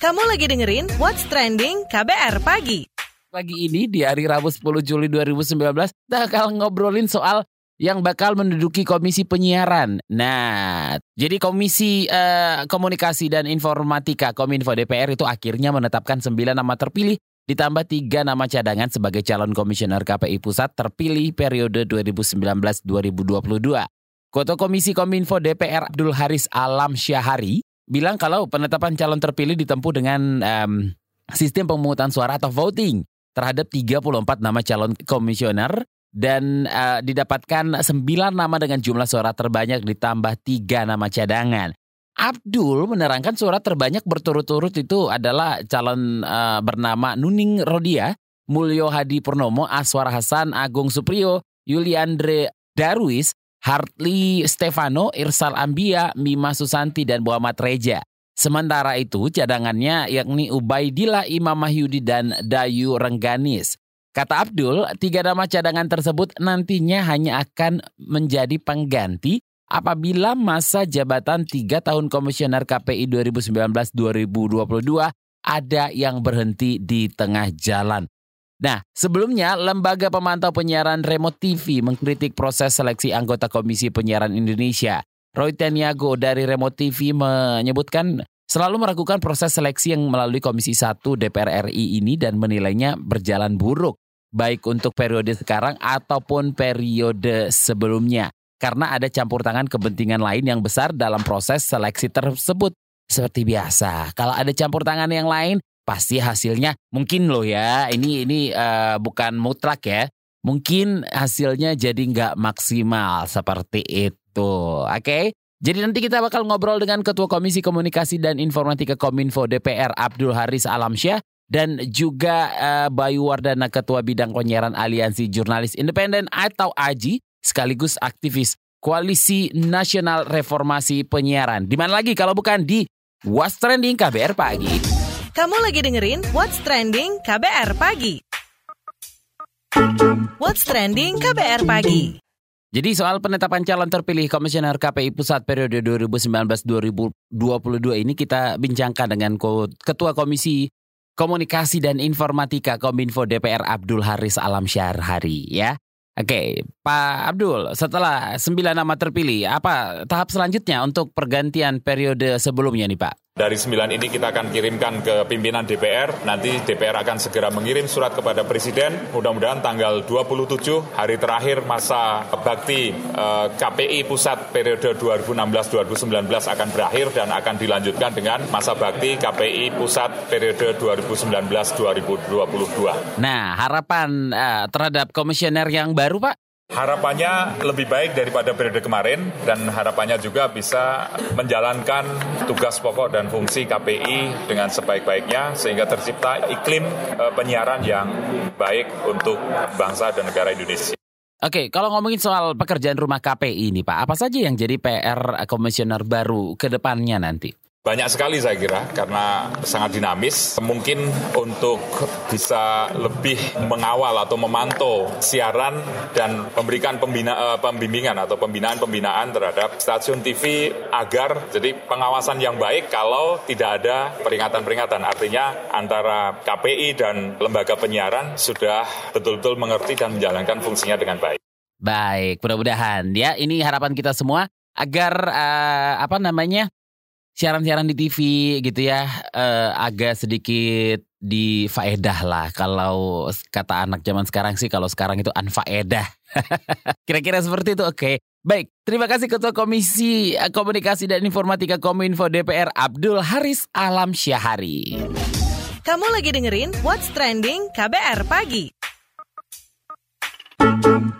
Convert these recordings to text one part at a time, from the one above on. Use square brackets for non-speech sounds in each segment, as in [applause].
Kamu lagi dengerin What's Trending KBR Pagi. Pagi ini di hari Rabu 10 Juli 2019 kita akan ngobrolin soal yang bakal menduduki komisi penyiaran. Nah, jadi komisi eh, komunikasi dan informatika Kominfo DPR itu akhirnya menetapkan 9 nama terpilih ditambah tiga nama cadangan sebagai calon komisioner KPI Pusat terpilih periode 2019-2022. Ketua Komisi Kominfo DPR Abdul Haris Alam Syahari bilang kalau penetapan calon terpilih ditempuh dengan um, sistem pemungutan suara atau voting terhadap 34 nama calon komisioner dan uh, didapatkan 9 nama dengan jumlah suara terbanyak ditambah 3 nama cadangan. Abdul menerangkan suara terbanyak berturut-turut itu adalah calon uh, bernama Nuning Rodia, Mulyo Hadi Purnomo, Aswar Hasan, Agung Supriyo, Yuliandre Darwis, Hartley Stefano, Irsal Ambia, Mima Susanti, dan Muhammad Reja. Sementara itu cadangannya yakni Ubaidillah Imam Mahyudi dan Dayu Rengganis. Kata Abdul, tiga nama cadangan tersebut nantinya hanya akan menjadi pengganti apabila masa jabatan tiga tahun komisioner KPI 2019-2022 ada yang berhenti di tengah jalan. Nah, sebelumnya Lembaga Pemantau Penyiaran Remote TV mengkritik proses seleksi anggota Komisi Penyiaran Indonesia. Roy Teniago dari Remote TV menyebutkan selalu meragukan proses seleksi yang melalui Komisi 1 DPR RI ini dan menilainya berjalan buruk, baik untuk periode sekarang ataupun periode sebelumnya. Karena ada campur tangan kepentingan lain yang besar dalam proses seleksi tersebut. Seperti biasa, kalau ada campur tangan yang lain, pasti hasilnya mungkin loh ya ini ini uh, bukan mutlak ya mungkin hasilnya jadi nggak maksimal seperti itu oke okay? jadi nanti kita bakal ngobrol dengan Ketua Komisi Komunikasi dan Informatika Kominfo DPR Abdul Haris Alamsyah dan juga uh, Bayu Wardana Ketua Bidang Penyiaran Aliansi Jurnalis Independen atau AJI sekaligus aktivis Koalisi Nasional Reformasi Penyiaran. Di mana lagi kalau bukan di What's Trending KBR Pagi. Kamu lagi dengerin What's Trending KBR Pagi. What's Trending KBR Pagi. Jadi soal penetapan calon terpilih Komisioner KPI Pusat periode 2019-2022 ini kita bincangkan dengan Ketua Komisi Komunikasi dan Informatika Kominfo DPR Abdul Haris Alam Syarhari ya. Oke, Pak Abdul, setelah sembilan nama terpilih, apa tahap selanjutnya untuk pergantian periode sebelumnya nih Pak? Dari sembilan ini kita akan kirimkan ke pimpinan DPR. Nanti DPR akan segera mengirim surat kepada Presiden. Mudah-mudahan tanggal 27 hari terakhir masa bakti eh, KPI pusat periode 2016-2019 akan berakhir dan akan dilanjutkan dengan masa bakti KPI pusat periode 2019-2022. Nah, harapan eh, terhadap komisioner yang baru, Pak? Harapannya lebih baik daripada periode kemarin dan harapannya juga bisa menjalankan tugas pokok dan fungsi KPI dengan sebaik-baiknya sehingga tercipta iklim eh, penyiaran yang baik untuk bangsa dan negara Indonesia. Oke, kalau ngomongin soal pekerjaan rumah KPI ini Pak, apa saja yang jadi PR komisioner baru ke depannya nanti? Banyak sekali saya kira karena sangat dinamis. Mungkin untuk bisa lebih mengawal atau memantau siaran dan memberikan pembina, uh, pembimbingan atau pembinaan-pembinaan terhadap stasiun TV agar jadi pengawasan yang baik kalau tidak ada peringatan-peringatan. Artinya antara KPI dan lembaga penyiaran sudah betul-betul mengerti dan menjalankan fungsinya dengan baik. Baik, mudah-mudahan ya ini harapan kita semua agar uh, apa namanya siaran-siaran di TV gitu ya uh, agak sedikit di faedah lah kalau kata anak zaman sekarang sih kalau sekarang itu anfaedah. [laughs] Kira-kira seperti itu oke. Okay. Baik, terima kasih Ketua Komisi Komunikasi dan Informatika Kominfo DPR Abdul Haris Alam Syahari. Kamu lagi dengerin What's Trending KBR Pagi.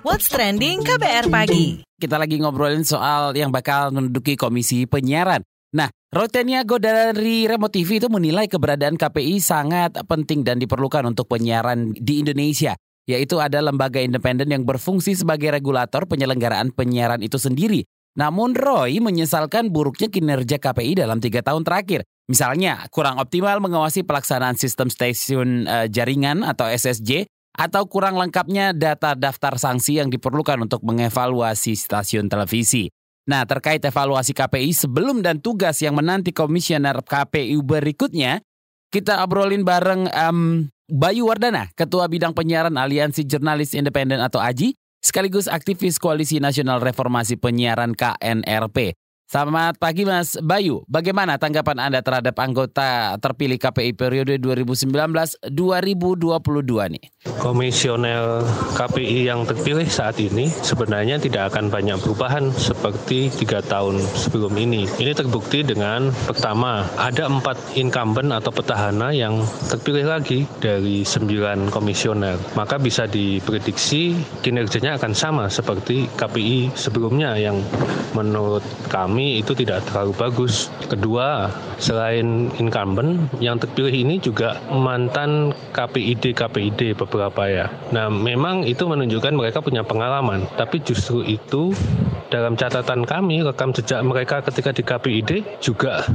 What's Trending KBR Pagi. Kita lagi ngobrolin soal yang bakal menduduki Komisi Penyiaran. Nah, Roteniago dari Remote TV itu menilai keberadaan KPI sangat penting dan diperlukan untuk penyiaran di Indonesia, yaitu ada lembaga independen yang berfungsi sebagai regulator penyelenggaraan penyiaran itu sendiri. Namun Roy menyesalkan buruknya kinerja KPI dalam tiga tahun terakhir. Misalnya, kurang optimal mengawasi pelaksanaan sistem stasiun uh, jaringan atau SSJ, atau kurang lengkapnya data daftar sanksi yang diperlukan untuk mengevaluasi stasiun televisi. Nah, terkait evaluasi KPI sebelum dan tugas yang menanti komisioner KPU berikutnya, kita obrolin bareng um, Bayu Wardana, Ketua Bidang Penyiaran Aliansi Jurnalis Independen atau AJI, sekaligus aktivis Koalisi Nasional Reformasi Penyiaran KNRP. Selamat pagi Mas Bayu, bagaimana tanggapan Anda terhadap anggota terpilih KPI periode 2019-2022 nih? Komisioner KPI yang terpilih saat ini sebenarnya tidak akan banyak perubahan seperti tiga tahun sebelum ini. Ini terbukti dengan pertama ada empat incumbent atau petahana yang terpilih lagi dari sembilan komisioner. Maka bisa diprediksi kinerjanya akan sama seperti KPI sebelumnya yang menurut kami kami itu tidak terlalu bagus. Kedua, selain incumbent, yang terpilih ini juga mantan KPID KPID beberapa ya. Nah, memang itu menunjukkan mereka punya pengalaman, tapi justru itu dalam catatan kami rekam jejak mereka ketika di KPID juga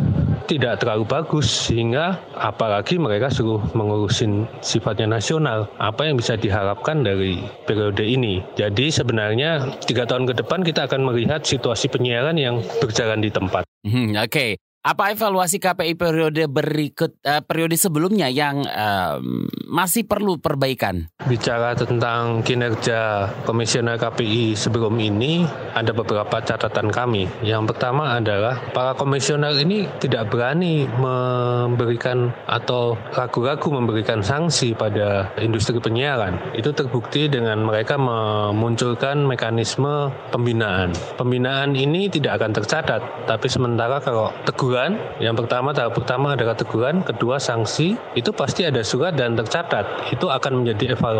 tidak terlalu bagus sehingga apalagi mereka suruh mengurusin sifatnya nasional apa yang bisa diharapkan dari periode ini jadi sebenarnya tiga tahun ke depan kita akan melihat situasi penyiaran yang berjalan di tempat. Hmm, Oke, okay. Apa evaluasi KPI periode berikut uh, periode sebelumnya yang uh, masih perlu perbaikan? Bicara tentang kinerja komisioner KPI sebelum ini ada beberapa catatan kami. Yang pertama adalah para komisioner ini tidak berani memberikan atau ragu-ragu memberikan sanksi pada industri penyiaran. Itu terbukti dengan mereka memunculkan mekanisme pembinaan. Pembinaan ini tidak akan tercatat, tapi sementara kalau teguran. Yang pertama tahap pertama adalah teguran, kedua sanksi. Itu pasti ada surat dan tercatat. Itu akan menjadi evaluasi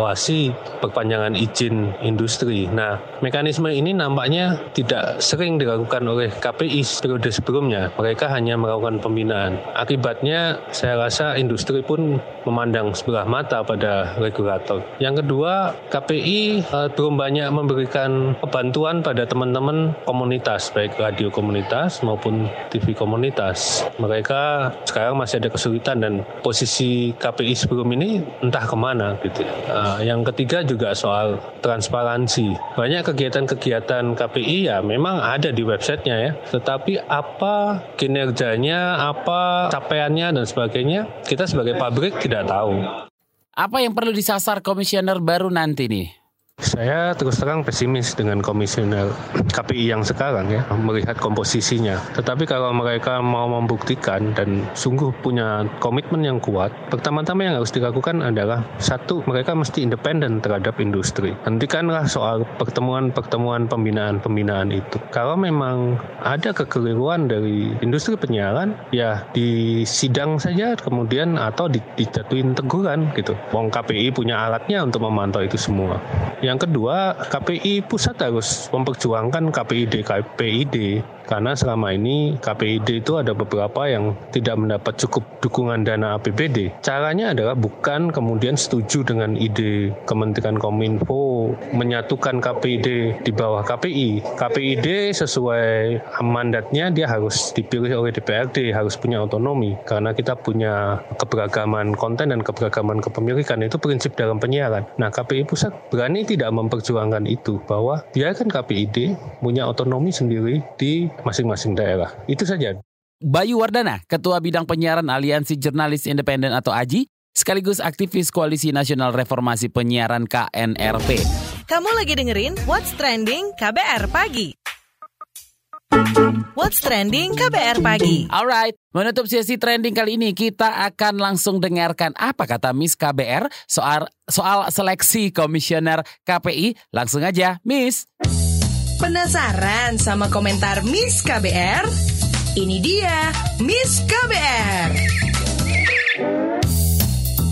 perpanjangan izin industri. Nah, mekanisme ini nampaknya tidak sering dilakukan oleh KPI periode sebelumnya. Mereka hanya melakukan pembinaan. Akibatnya saya rasa industri pun memandang sebelah mata pada regulator. Yang kedua, KPI uh, eh, belum banyak memberikan bantuan pada teman-teman komunitas, baik radio komunitas maupun TV komunitas mereka sekarang masih ada kesulitan dan posisi KPI sebelum ini entah ke mana gitu. Uh, yang ketiga juga soal transparansi. Banyak kegiatan-kegiatan KPI ya memang ada di websitenya ya, tetapi apa kinerjanya, apa capaiannya dan sebagainya kita sebagai pabrik tidak tahu. Apa yang perlu disasar komisioner baru nanti nih? Saya terus terang pesimis dengan komisioner KPI yang sekarang ya, melihat komposisinya. Tetapi kalau mereka mau membuktikan dan sungguh punya komitmen yang kuat, pertama-tama yang harus dilakukan adalah satu, mereka mesti independen terhadap industri. Hentikanlah soal pertemuan-pertemuan pembinaan-pembinaan itu. Kalau memang ada kekeliruan dari industri penyiaran, ya di sidang saja kemudian atau dijatuhin teguran gitu. Wong KPI punya alatnya untuk memantau itu semua. Yang kedua, KPI pusat harus memperjuangkan KPID KPID karena selama ini KPID itu ada beberapa yang tidak mendapat cukup dukungan dana APBD. Caranya adalah bukan kemudian setuju dengan ide Kementerian Kominfo menyatukan KPID di bawah KPI. KPID sesuai mandatnya dia harus dipilih oleh DPRD, harus punya otonomi karena kita punya keberagaman konten dan keberagaman kepemilikan itu prinsip dalam penyiaran. Nah, KPI pusat berani tidak memperjuangkan itu bahwa biarkan KPID punya otonomi sendiri di masing-masing daerah. Itu saja. Bayu Wardana, Ketua Bidang Penyiaran Aliansi Jurnalis Independen atau AJI, sekaligus aktivis Koalisi Nasional Reformasi Penyiaran KNRP. Kamu lagi dengerin What's Trending KBR Pagi. What's Trending KBR Pagi. Alright, menutup sesi trending kali ini kita akan langsung dengarkan apa kata Miss KBR soal soal seleksi komisioner KPI. Langsung aja, Miss. Penasaran sama komentar Miss KBR? Ini dia Miss KBR.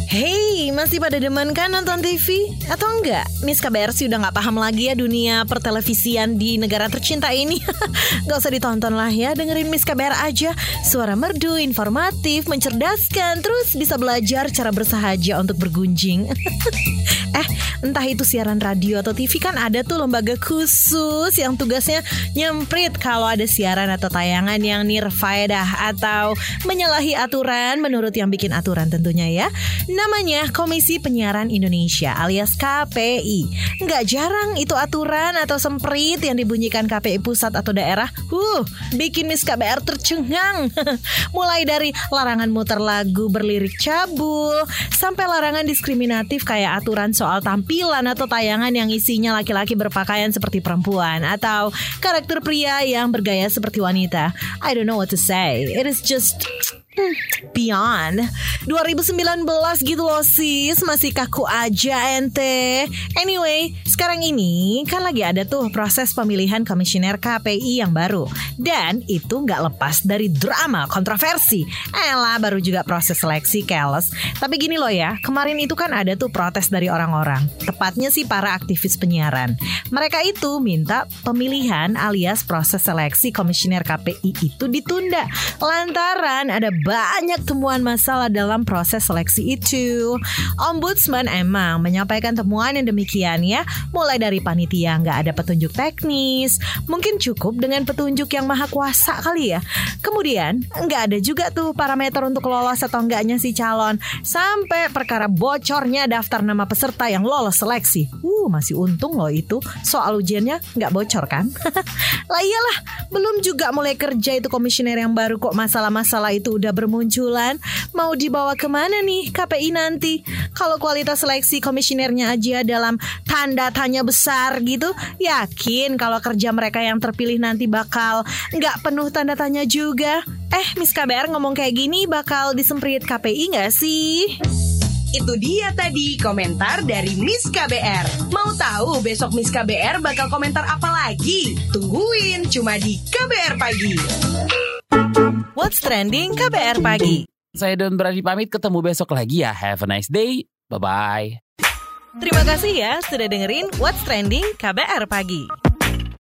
Hey, masih pada demen kan nonton TV? Atau enggak? Miss KBR sih udah gak paham lagi ya dunia pertelevisian di negara tercinta ini. [laughs] gak usah ditonton lah ya, dengerin Miss KBR aja. Suara merdu, informatif, mencerdaskan, terus bisa belajar cara bersahaja untuk bergunjing. [laughs] eh, entah itu siaran radio atau TV kan ada tuh lembaga khusus yang tugasnya nyemprit kalau ada siaran atau tayangan yang nirfaedah atau menyalahi aturan menurut yang bikin aturan tentunya ya. Namanya Komisi Penyiaran Indonesia alias KPI. Nggak jarang itu aturan atau semprit yang dibunyikan KPI pusat atau daerah. Huh, bikin Miss KBR tercengang. [laughs] Mulai dari larangan muter lagu berlirik cabul, sampai larangan diskriminatif kayak aturan soal tampilan atau tayangan yang isinya laki-laki berpakaian seperti perempuan atau karakter pria yang bergaya seperti wanita. I don't know what to say. It is just Beyond. 2019 gitu loh sis. Masih kaku aja ente. Anyway Sekarang ini Kan lagi ada tuh Proses pemilihan komisioner KPI yang baru. Dan itu nggak lepas dari drama Kontroversi. Elah baru juga proses seleksi Keles Tapi gini loh ya Kemarin itu kan ada tuh protes dari orang-orang. Tepatnya sih para aktivis penyiaran. Mereka itu minta Pemilihan alias proses seleksi komisioner KPI itu ditunda. Lantaran ada banyak temuan masalah dalam proses seleksi itu. Ombudsman emang menyampaikan temuan yang demikian ya, mulai dari panitia nggak ada petunjuk teknis, mungkin cukup dengan petunjuk yang maha kuasa kali ya. Kemudian nggak ada juga tuh parameter untuk lolos atau enggaknya si calon, sampai perkara bocornya daftar nama peserta yang lolos seleksi. Uh, masih untung loh itu, soal ujiannya nggak bocor kan? [laughs] lah iyalah, belum juga mulai kerja itu komisioner yang baru kok masalah-masalah itu udah bermunculan. Mau dibawa ke mana nih KPI nanti? Kalau kualitas seleksi komisionernya aja dalam tanda tanya besar gitu, yakin kalau kerja mereka yang terpilih nanti bakal nggak penuh tanda tanya juga. Eh, Miss KBR ngomong kayak gini bakal disemprit KPI nggak sih? Itu dia tadi komentar dari Miss KBR. Mau tahu besok Miss KBR bakal komentar apa lagi? Tungguin cuma di KBR Pagi. What's trending KBR pagi? Saya Don Brady pamit ketemu besok lagi ya. Have a nice day. Bye-bye. Terima kasih ya sudah dengerin What's Trending KBR pagi.